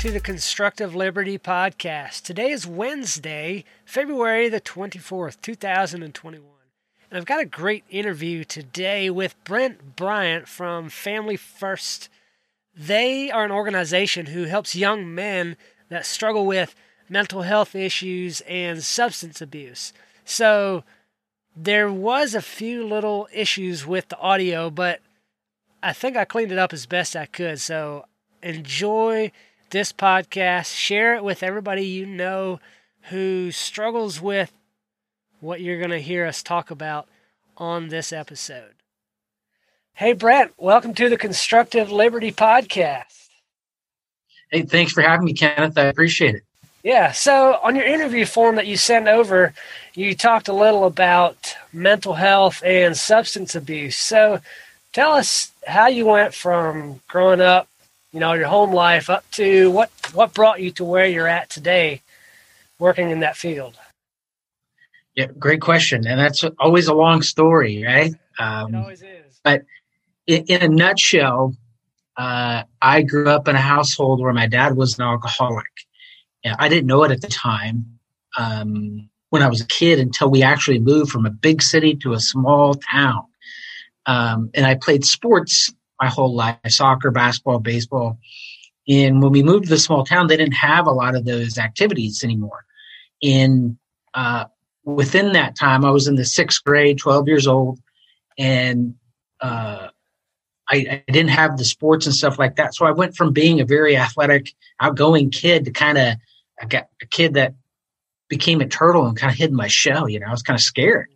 to the Constructive Liberty Podcast. Today is Wednesday, February the 24th, 2021. And I've got a great interview today with Brent Bryant from Family First. They are an organization who helps young men that struggle with mental health issues and substance abuse. So there was a few little issues with the audio, but I think I cleaned it up as best I could. So enjoy this podcast, share it with everybody you know who struggles with what you're going to hear us talk about on this episode. Hey, Brent, welcome to the Constructive Liberty Podcast. Hey, thanks for having me, Kenneth. I appreciate it. Yeah, so on your interview form that you sent over, you talked a little about mental health and substance abuse. So tell us how you went from growing up you know, your home life up to what what brought you to where you're at today, working in that field? Yeah, great question, and that's always a long story, right? Um, it always is. But in, in a nutshell, uh, I grew up in a household where my dad was an alcoholic. Yeah, I didn't know it at the time um, when I was a kid until we actually moved from a big city to a small town. Um, and I played sports my whole life soccer, basketball, baseball. And when we moved to the small town, they didn't have a lot of those activities anymore. And uh, within that time, I was in the sixth grade, 12 years old, and uh, I, I, didn't have the sports and stuff like that. So I went from being a very athletic, outgoing kid to kind of a, a kid that became a turtle and kind of hid in my shell. You know, I was kind of scared.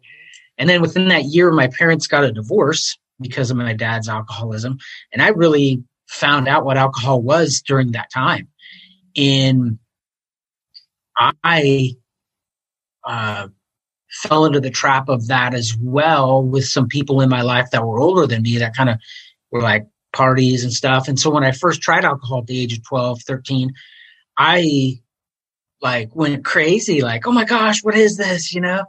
And then within that year, my parents got a divorce because of my dad's alcoholism. And I really found out what alcohol was during that time. And I uh, fell into the trap of that as well with some people in my life that were older than me that kind of were like parties and stuff. And so when I first tried alcohol at the age of 12, 13, I like went crazy, like, oh my gosh, what is this? You know?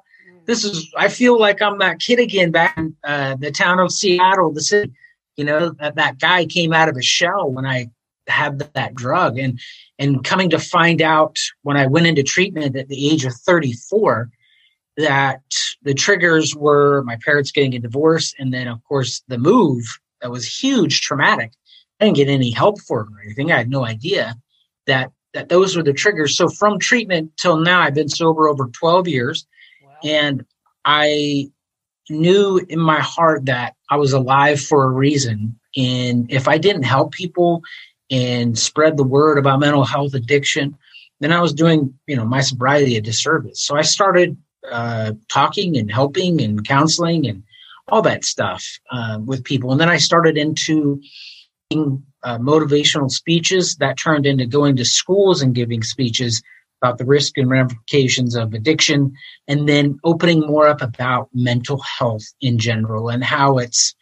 This is I feel like I'm that kid again back in uh, the town of Seattle, the city. You know that that guy came out of his shell when I had that drug, and and coming to find out when I went into treatment at the age of 34 that the triggers were my parents getting a divorce, and then of course the move that was huge, traumatic. I didn't get any help for it or anything. I had no idea that that those were the triggers. So from treatment till now, I've been sober over 12 years. And I knew in my heart that I was alive for a reason. And if I didn't help people and spread the word about mental health addiction, then I was doing, you know, my sobriety a disservice. So I started uh, talking and helping and counseling and all that stuff uh, with people. And then I started into uh, motivational speeches that turned into going to schools and giving speeches about the risk and ramifications of addiction, and then opening more up about mental health in general and how it's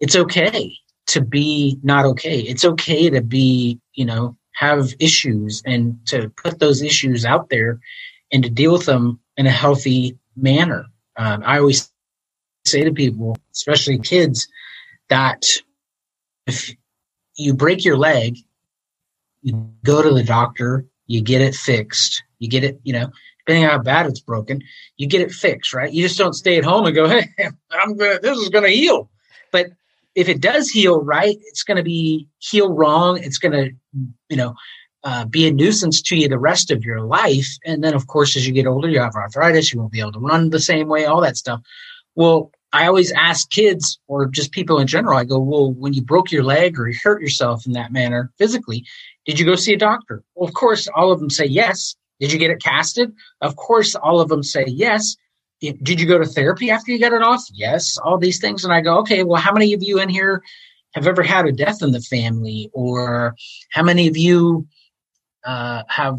it's okay to be not okay. It's okay to be, you know, have issues and to put those issues out there and to deal with them in a healthy manner. Um, I always say to people, especially kids, that if you break your leg, you go to the doctor you get it fixed. You get it, you know, depending on how bad it's broken, you get it fixed, right? You just don't stay at home and go, hey, I'm gonna, this is to heal. But if it does heal right, it's to be heal wrong. It's to, you know, uh, be a nuisance to you the rest of your life. And then, of course, as you get older, you have arthritis, you won't be able to run the same way, all that stuff. Well, I always ask kids or just people in general, I go, well, when you broke your leg or you hurt yourself in that manner physically, did you go see a doctor? Well, of course, all of them say yes. Did you get it casted? Of course, all of them say yes. Did you go to therapy after you got it off? Yes, all these things. And I go, okay, well, how many of you in here have ever had a death in the family? Or how many of you uh, have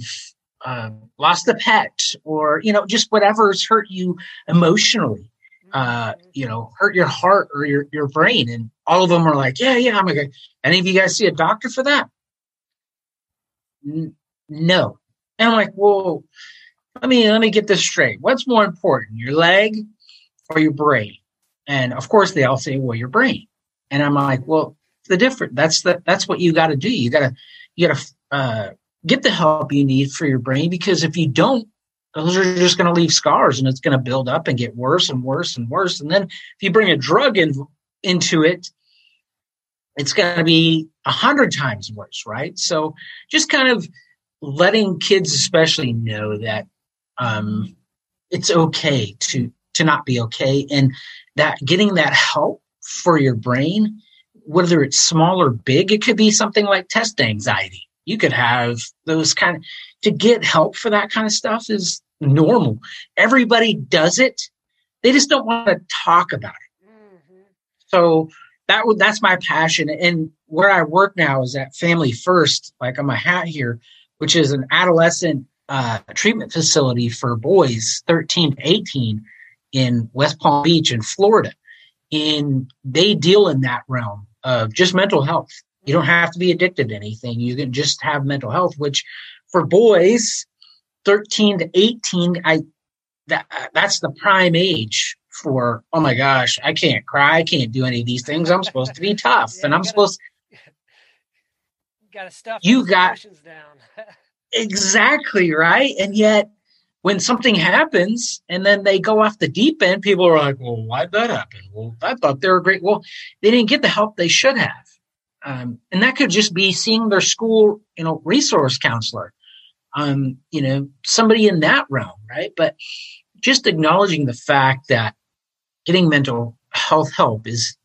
uh, lost a pet? Or, you know, just whatever's hurt you emotionally, uh, you know, hurt your heart or your, your brain. And all of them are like, yeah, yeah, I'm okay. Any of you guys see a doctor for that? no. And I'm like, well, let me let me get this straight. What's more important, your leg or your brain? And of course, they all say, well, your brain. And I'm like, well, the different. That's the that's what you got to do. You got to you got to uh, get the help you need for your brain because if you don't, those are just going to leave scars and it's going to build up and get worse and worse and worse. And then if you bring a drug in, into it, it's going to be a hundred times worse, right? So just kind of letting kids especially know that um, it's okay to to not be okay and that getting that help for your brain whether it's small or big it could be something like test anxiety you could have those kind of to get help for that kind of stuff is normal everybody does it they just don't want to talk about it mm-hmm. so that that's my passion and where i work now is at family first like on my hat here which is an adolescent uh, treatment facility for boys 13 to 18 in West Palm Beach in Florida. And they deal in that realm of just mental health. You don't have to be addicted to anything. You can just have mental health, which for boys 13 to 18, I that that's the prime age for oh my gosh, I can't cry, I can't do any of these things. I'm supposed to be tough yeah, and I'm gotta, supposed got to stuff you got down. exactly right. And yet when something happens and then they go off the deep end, people are like, well, why'd that happen? Well, I thought they were great. Well, they didn't get the help they should have. Um, and that could just be seeing their school, you know, resource counselor, um, you know, somebody in that realm, right? But just acknowledging the fact that getting mental health help is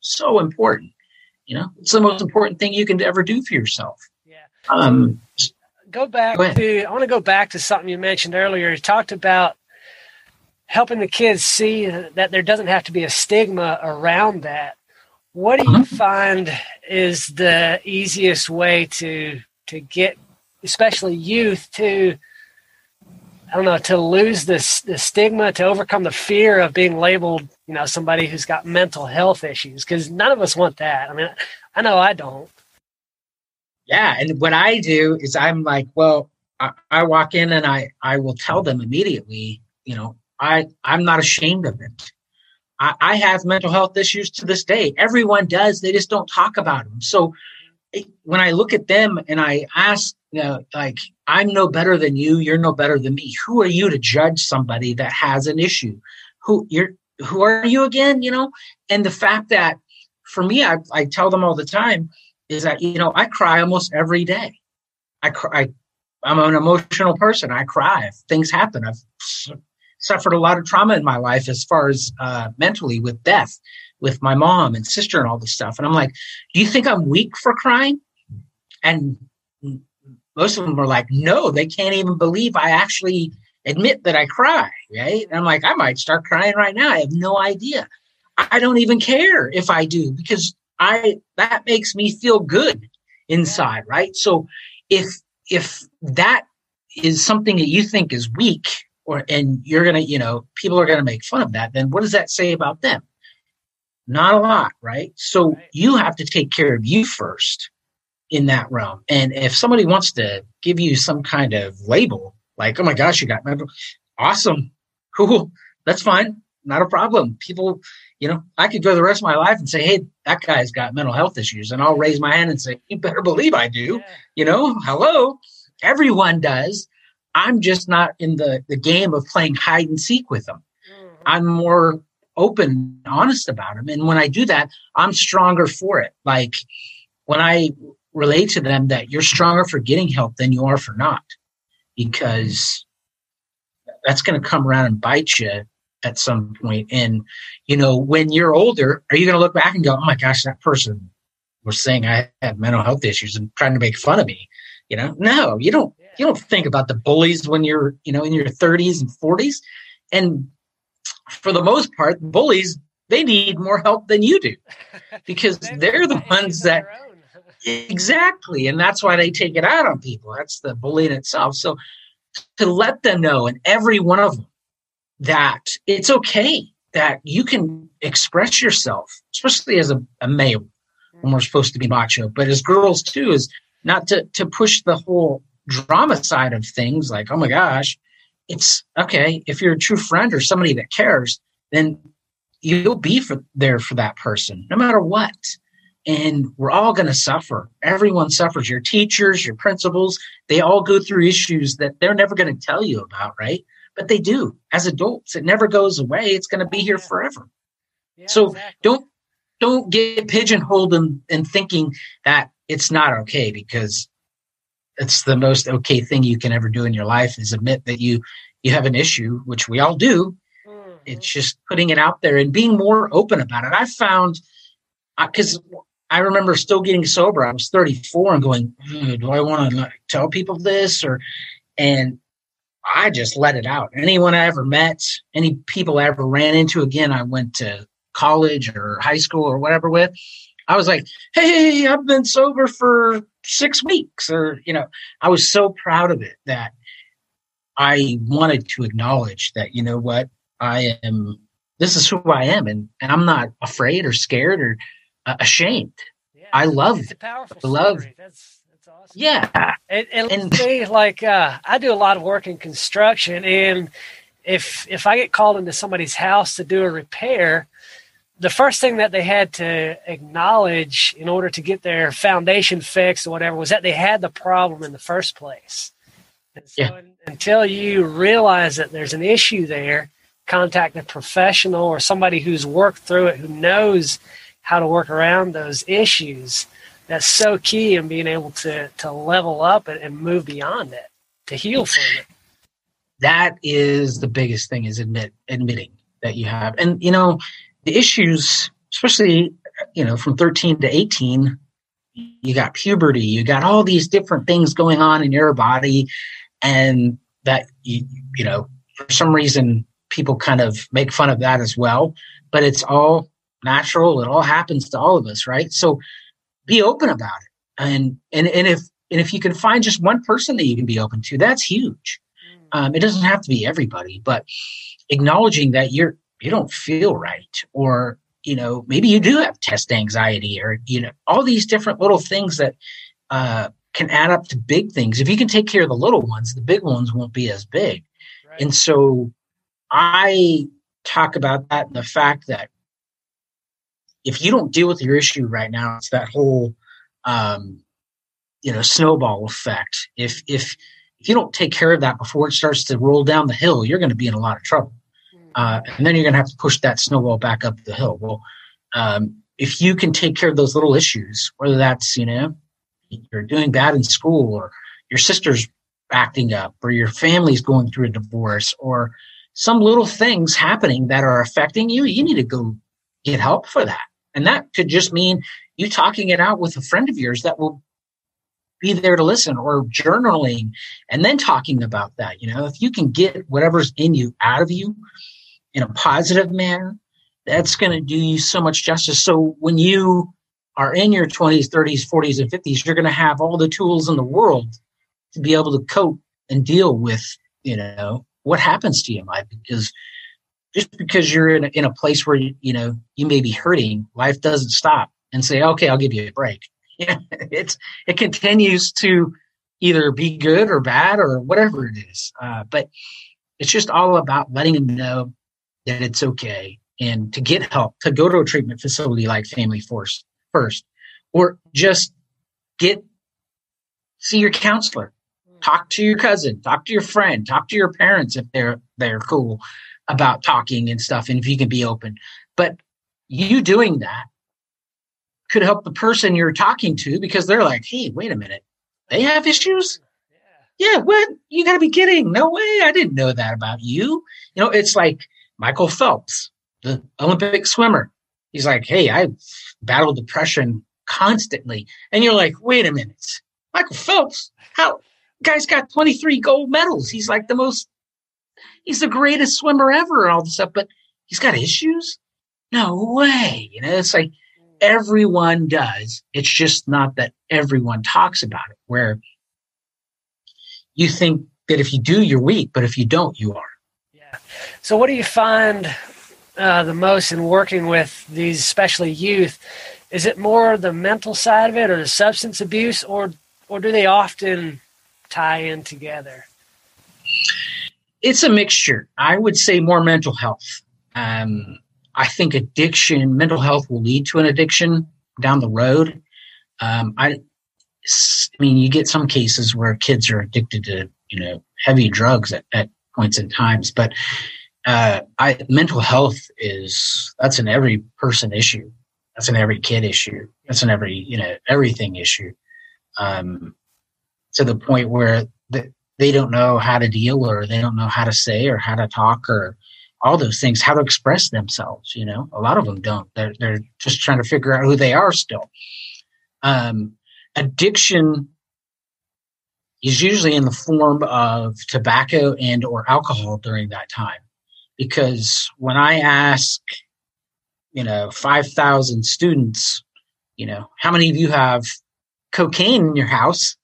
so important. You know, it's the most important thing you can ever do for yourself. Yeah. Um, go back go to I want to go back to something you mentioned earlier. You talked about helping the kids see that there doesn't have to be a stigma around that. What do you uh-huh. find is the easiest way to to get especially youth to I don't know, to lose this the stigma, to overcome the fear of being labeled, you know, somebody who's got mental health issues. Because none of us want that. I mean, I know I don't. Yeah, and what I do is I'm like, well, I, I walk in and I I will tell them immediately, you know, I I'm not ashamed of it. I, I have mental health issues to this day. Everyone does. They just don't talk about them. So when I look at them and I ask, you know, like, I'm no better than you, you're no better than me. Who are you to judge somebody that has an issue? Who you're who are you again? You know, and the fact that for me, I, I tell them all the time, is that you know I cry almost every day. I cry. I'm an emotional person. I cry if things happen. I've suffered a lot of trauma in my life as far as uh, mentally with death, with my mom and sister and all this stuff. And I'm like, do you think I'm weak for crying? And most of them are like, no, they can't even believe I actually admit that I cry. Right? And I'm like, I might start crying right now. I have no idea. I don't even care if I do because I that makes me feel good inside, right? So if if that is something that you think is weak or and you're gonna, you know, people are gonna make fun of that, then what does that say about them? Not a lot, right? So right. you have to take care of you first in that realm. And if somebody wants to give you some kind of label, like, oh my gosh, you got mental, awesome, cool, that's fine, not a problem. People you know, I could go the rest of my life and say, hey, that guy's got mental health issues. And I'll raise my hand and say, you better believe I do. Yeah. You know, hello, everyone does. I'm just not in the, the game of playing hide and seek with them. Mm-hmm. I'm more open, honest about them. And when I do that, I'm stronger for it. Like when I relate to them that you're stronger for getting help than you are for not, because that's going to come around and bite you at some point. And, you know, when you're older, are you going to look back and go, oh my gosh, that person was saying I had mental health issues and trying to make fun of me? You know, no, you don't. You don't think about the bullies when you're, you know, in your 30s and 40s. And for the most part, bullies they need more help than you do because they're the ones that exactly and that's why they take it out on people. That's the bullying itself. So to let them know and every one of them that it's okay that you can express yourself, especially as a, a male when we're supposed to be macho, but as girls too, is not to, to push the whole drama side of things like, oh my gosh, it's okay. If you're a true friend or somebody that cares, then you'll be for, there for that person no matter what. and we're all going to suffer. Everyone suffers. Your teachers, your principals, they all go through issues that they're never going to tell you about, right? But they do as adults. It never goes away. It's going to be here forever. Yeah, so exactly. don't don't get pigeonholed in, in thinking that it's not okay because it's the most okay thing you can ever do in your life is admit that you you have an issue, which we all do. Mm-hmm. It's just putting it out there and being more open about it. I found because I remember still getting sober. I was 34 and going, hmm, do I want to like, tell people this or, and I just let it out. Anyone I ever met, any people I ever ran into again, I went to college or high school or whatever with, I was like, Hey, I've been sober for six weeks or, you know, I was so proud of it that I wanted to acknowledge that, you know what, I am, this is who I am and, and I'm not afraid or scared or, uh, ashamed. Yeah, I love it's powerful I love, story. That's that's awesome. Yeah, and, and, and say like uh, I do a lot of work in construction, and if if I get called into somebody's house to do a repair, the first thing that they had to acknowledge in order to get their foundation fixed or whatever was that they had the problem in the first place. And so yeah. until you realize that there's an issue there, contact a professional or somebody who's worked through it who knows how to work around those issues. That's so key in being able to to level up and, and move beyond it, to heal from it. That is the biggest thing is admit admitting that you have. And you know, the issues, especially you know, from 13 to 18, you got puberty, you got all these different things going on in your body, and that you you know, for some reason people kind of make fun of that as well. But it's all natural. It all happens to all of us, right? So be open about it. And and and if and if you can find just one person that you can be open to, that's huge. Mm. Um, it doesn't have to be everybody, but acknowledging that you're you don't feel right, or you know maybe you do have test anxiety, or you know all these different little things that uh, can add up to big things. If you can take care of the little ones, the big ones won't be as big. Right. And so I talk about that and the fact that if you don't deal with your issue right now, it's that whole, um, you know, snowball effect. If if if you don't take care of that before it starts to roll down the hill, you're going to be in a lot of trouble. Uh, and then you're going to have to push that snowball back up the hill. Well, um, if you can take care of those little issues, whether that's you know you're doing bad in school, or your sister's acting up, or your family's going through a divorce, or some little things happening that are affecting you, you need to go get help for that. And that could just mean you talking it out with a friend of yours that will be there to listen or journaling and then talking about that. You know, if you can get whatever's in you out of you in a positive manner, that's going to do you so much justice. So when you are in your 20s, 30s, 40s, and 50s, you're going to have all the tools in the world to be able to cope and deal with, you know, what happens to you in because just because you're in a, in a place where you, you know you may be hurting, life doesn't stop and say, "Okay, I'll give you a break." Yeah, it's it continues to either be good or bad or whatever it is. Uh, but it's just all about letting them know that it's okay and to get help, to go to a treatment facility like Family Force first, or just get see your counselor, talk to your cousin, talk to your friend, talk to your parents if they're they're cool, about talking and stuff and if you can be open. But you doing that could help the person you're talking to because they're like, hey, wait a minute. They have issues? Yeah, yeah what? You gotta be kidding. No way. I didn't know that about you. You know, it's like Michael Phelps, the Olympic swimmer. He's like, hey, I battle depression constantly. And you're like, wait a minute. Michael Phelps, how guy's got 23 gold medals. He's like the most he's the greatest swimmer ever and all this stuff, but he's got issues? No way. You know, it's like everyone does. It's just not that everyone talks about it, where you think that if you do, you're weak, but if you don't, you are. So, what do you find uh, the most in working with these, especially youth? Is it more the mental side of it, or the substance abuse, or or do they often tie in together? it's a mixture. I would say more mental health. Um, I think addiction, mental health will lead to an addiction. down the road. Um, I, I mean, you get some cases where kids are addicted to, you know, heavy drugs at, at points in times, but, uh, I, mental health is, that's an every person issue. That's an every kid issue. That's an every, you know, everything issue. Um, to the point where the, they don't know how to deal or they don't know how to say or how to talk or all those things, how to express themselves. You know, a lot of them don't. They're they're just trying to figure out who they are still. Um, addiction is usually in the form of tobacco and or alcohol during that time, because when I ask, you know, five thousand students, you know, how many of you have cocaine in your house?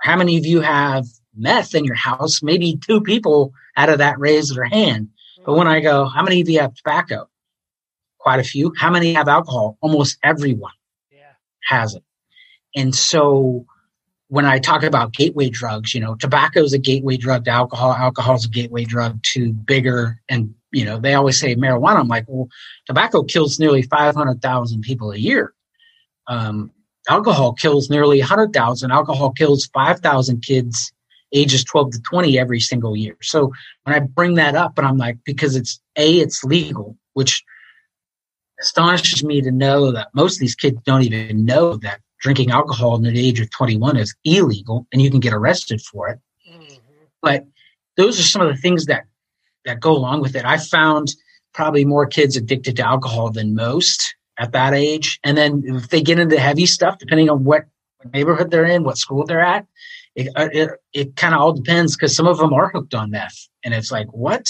How many of you have meth in your house, maybe two people out of that raise their hand. But when I go, how many of you have tobacco? Quite a few. How many have alcohol? Almost everyone yeah. has it. And so when I talk about gateway drugs, you know, tobacco is a gateway drug to alcohol. Alcohol is a gateway drug to bigger and, you know, they always say marijuana. I'm like, well, tobacco kills nearly 500,000 people a year. Um, alcohol kills nearly 100,000. Alcohol kills 5,000 kids ages 12 to 20 every single year. So when I bring that up and I'm like, because it's A, it's legal, which astonishes me to know that most of these kids don't even know that drinking alcohol at the age of 21 is illegal and you can get arrested for it. Mm-hmm. But those are some of the things that, that go along with it. I found probably more kids addicted to alcohol than most at that age. And then if they get into heavy stuff, depending on what neighborhood they're in, what school they're at, it uh, it, it kind of all depends because some of them are hooked on meth, and it's like, what?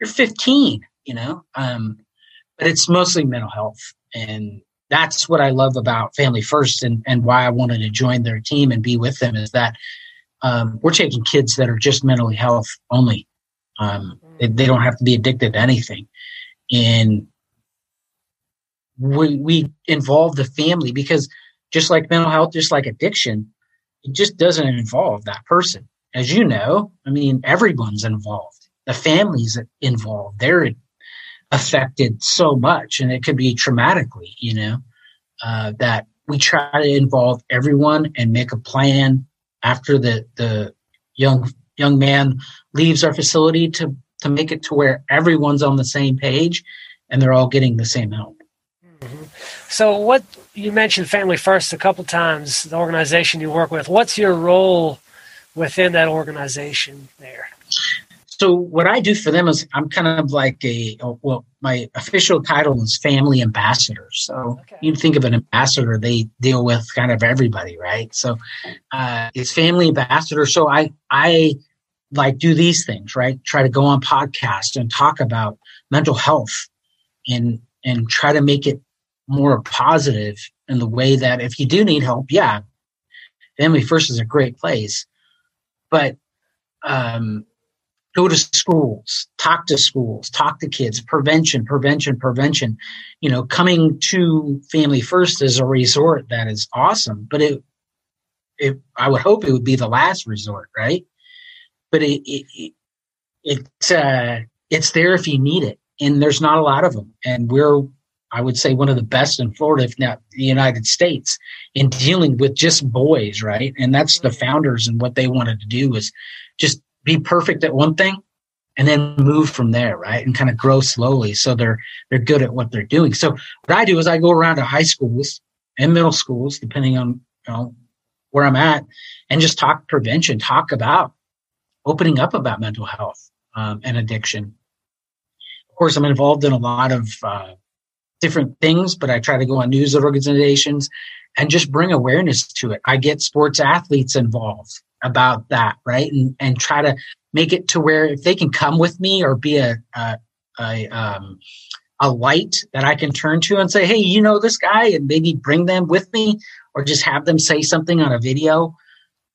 You're 15, you know. Um, but it's mostly mental health, and that's what I love about Family First, and and why I wanted to join their team and be with them is that um, we're taking kids that are just mentally health only. Um, they, they don't have to be addicted to anything, and we we involve the family because just like mental health, just like addiction, it just doesn't involve that person. As you know, I mean, everyone's involved. The families involved, they're affected so much, and it could be traumatically, you know, uh, that we try to involve everyone and make a plan after the, the young, young man leaves our facility to, to make it to where everyone's on the same page and they're all getting the same help. Mm-hmm. So, what you mentioned Family First a couple times, the organization you work with. What's your role within that organization there? So, what I do for them is I'm kind of like a well, my official title is family ambassador. So, okay. you think of an ambassador, they deal with kind of everybody, right? So, uh, it's family ambassador. So, I I like do these things, right? Try to go on podcasts and talk about mental health and and try to make it more positive in the way that if you do need help, yeah, Family First is a great place. But um, go to schools, talk to schools, talk to kids, prevention, prevention, prevention. You know, coming to Family First is a resort that is awesome, but it, it I would hope it would be the last resort, right? But it, it, it it's uh, it's there if you need it, and there's not a lot of them, and we're I would say one of the best in Florida, if not the United States, in dealing with just boys, right? And that's the founders and what they wanted to do was just be perfect at one thing and then move from there, right? And kind of grow slowly so they're they're good at what they're doing. So what I do is I go around to high schools and middle schools, depending on you know where I'm at, and just talk prevention, talk about opening up about mental health um, and addiction. Of course, I'm involved in a lot of uh, different things, but I try to go on news organizations and just bring awareness to it. I get sports athletes involved about that, right? And and try to make it to where if they can come with me or be a a, a, um, a light that I can turn to and say, hey, you know this guy, and maybe bring them with me, or just have them say something on a video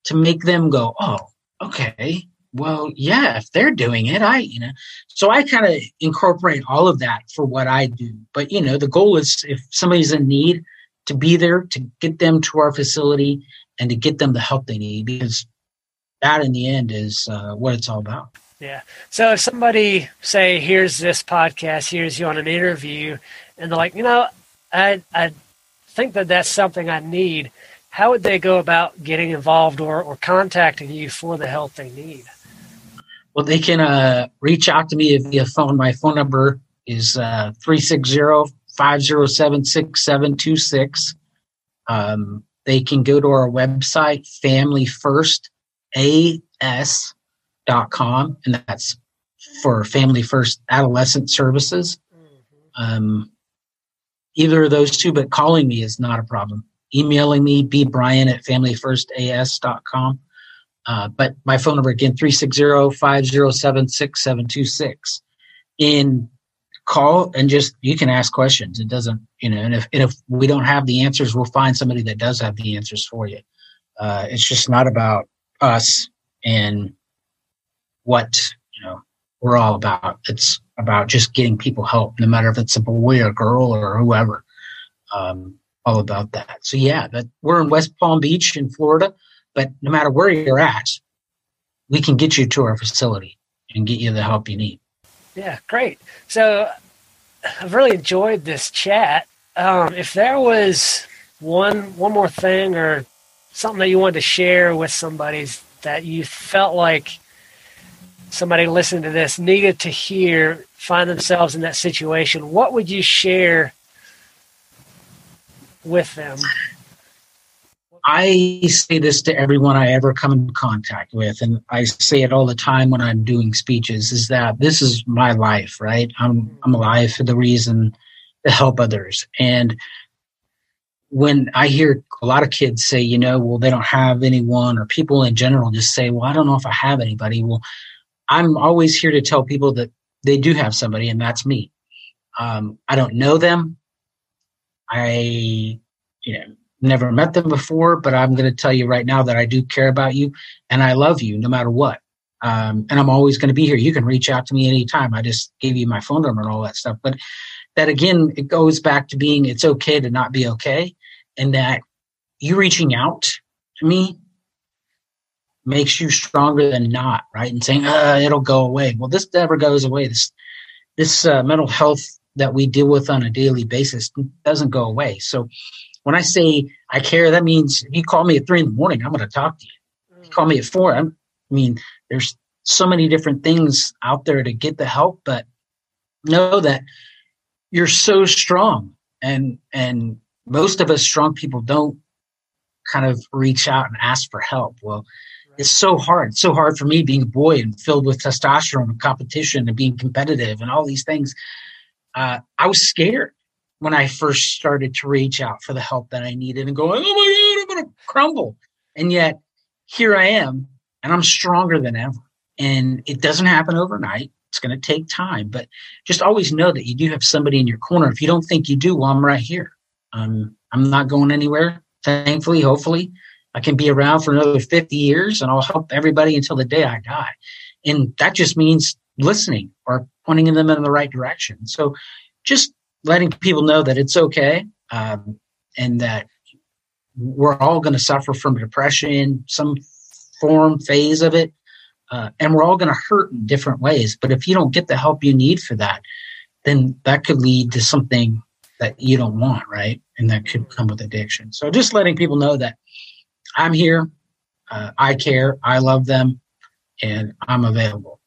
to make them go, oh, okay, well, yeah, if they're doing it, I, you know, so I kind of incorporate all of that for what I do. But, you know, the goal is if somebody's in need to be there to get them to our facility and to get them the help they need because that in the end is uh, what it's all about. Yeah. So if somebody say, here's this podcast, here's you on an interview, and they're like, you know, I, I think that that's something I need, how would they go about getting involved or, or contacting you for the help they need? Well, they can uh, reach out to me via phone. My phone number is uh, 360 507 6726. Um, they can go to our website, familyfirstas.com, and that's for Family First Adolescent Services. Mm-hmm. Um, either of those two, but calling me is not a problem. Emailing me, bbryant at familyfirstas.com. Uh, but my phone number again, 360-507-6726. In call and just, you can ask questions. It doesn't, you know, and if, and if we don't have the answers, we'll find somebody that does have the answers for you. Uh, it's just not about us and what, you know, we're all about. It's about just getting people help, no matter if it's a boy or girl or whoever. Um, all about that. So yeah, that we're in West Palm Beach in Florida, but no matter where you're at, we can get you to our facility and get you the help you need. Yeah, great. So I've really enjoyed this chat. Um, if there was one one more thing or something that you wanted to share with somebody that you felt like somebody listening to this needed to hear, find themselves in that situation, what would you share with them? I say this to everyone I ever come in contact with, and I say it all the time when I'm doing speeches, is that this is my life, right? I'm I'm alive for the reason to help others. And when I hear a lot of kids say, you know, well, they don't have anyone, or people in general just say, well, I don't know if I have anybody. Well, I'm always here to tell people that they do have somebody, and that's me. Um, I don't know them. I, you know, never met them before, but I'm going to tell you right now that I do care about you and I love you no matter what. Um, and I'm always going to be here. You can reach out to me anytime. I just gave you my phone number and all that stuff. But that again, it goes back to being it's okay to not be okay. And that you reaching out to me makes you stronger than not, right? And saying, uh, it'll go away. Well, this never goes away. This, this uh, mental health that we deal with on a daily basis doesn't go away. So when I say I care, that means if you call me at three in the morning, I'm going to talk to you. you call me at four. I'm, I mean, there's so many different things out there to get the help, but know that you're so strong and, and most of us strong people don't kind of reach out and ask for help. Well, it's so hard. It's so hard for me being a boy and filled with testosterone and competition and being competitive and all these things. Uh, I was scared when I first started to reach out for the help that I needed and going, oh my God, I'm going to crumble. And yet here I am and I'm stronger than ever. And it doesn't happen overnight. It's going to take time, but just always know that you do have somebody in your corner. If you don't think you do, well, I'm right here. Um, I'm not going anywhere. Thankfully, hopefully, I can be around for another 50 years and I'll help everybody until the day I die. And that just means listening or pointing them in the right direction. So just letting people know that it's okay um, and that we're all going to suffer from depression, some form, phase of it. Uh, and we're all going to hurt in different ways. But if you don't get the help you need for that, then that could lead to something that you don't want, right? And that could come with addiction. So just letting people know that I'm here, uh, I care, I love them, and I'm available.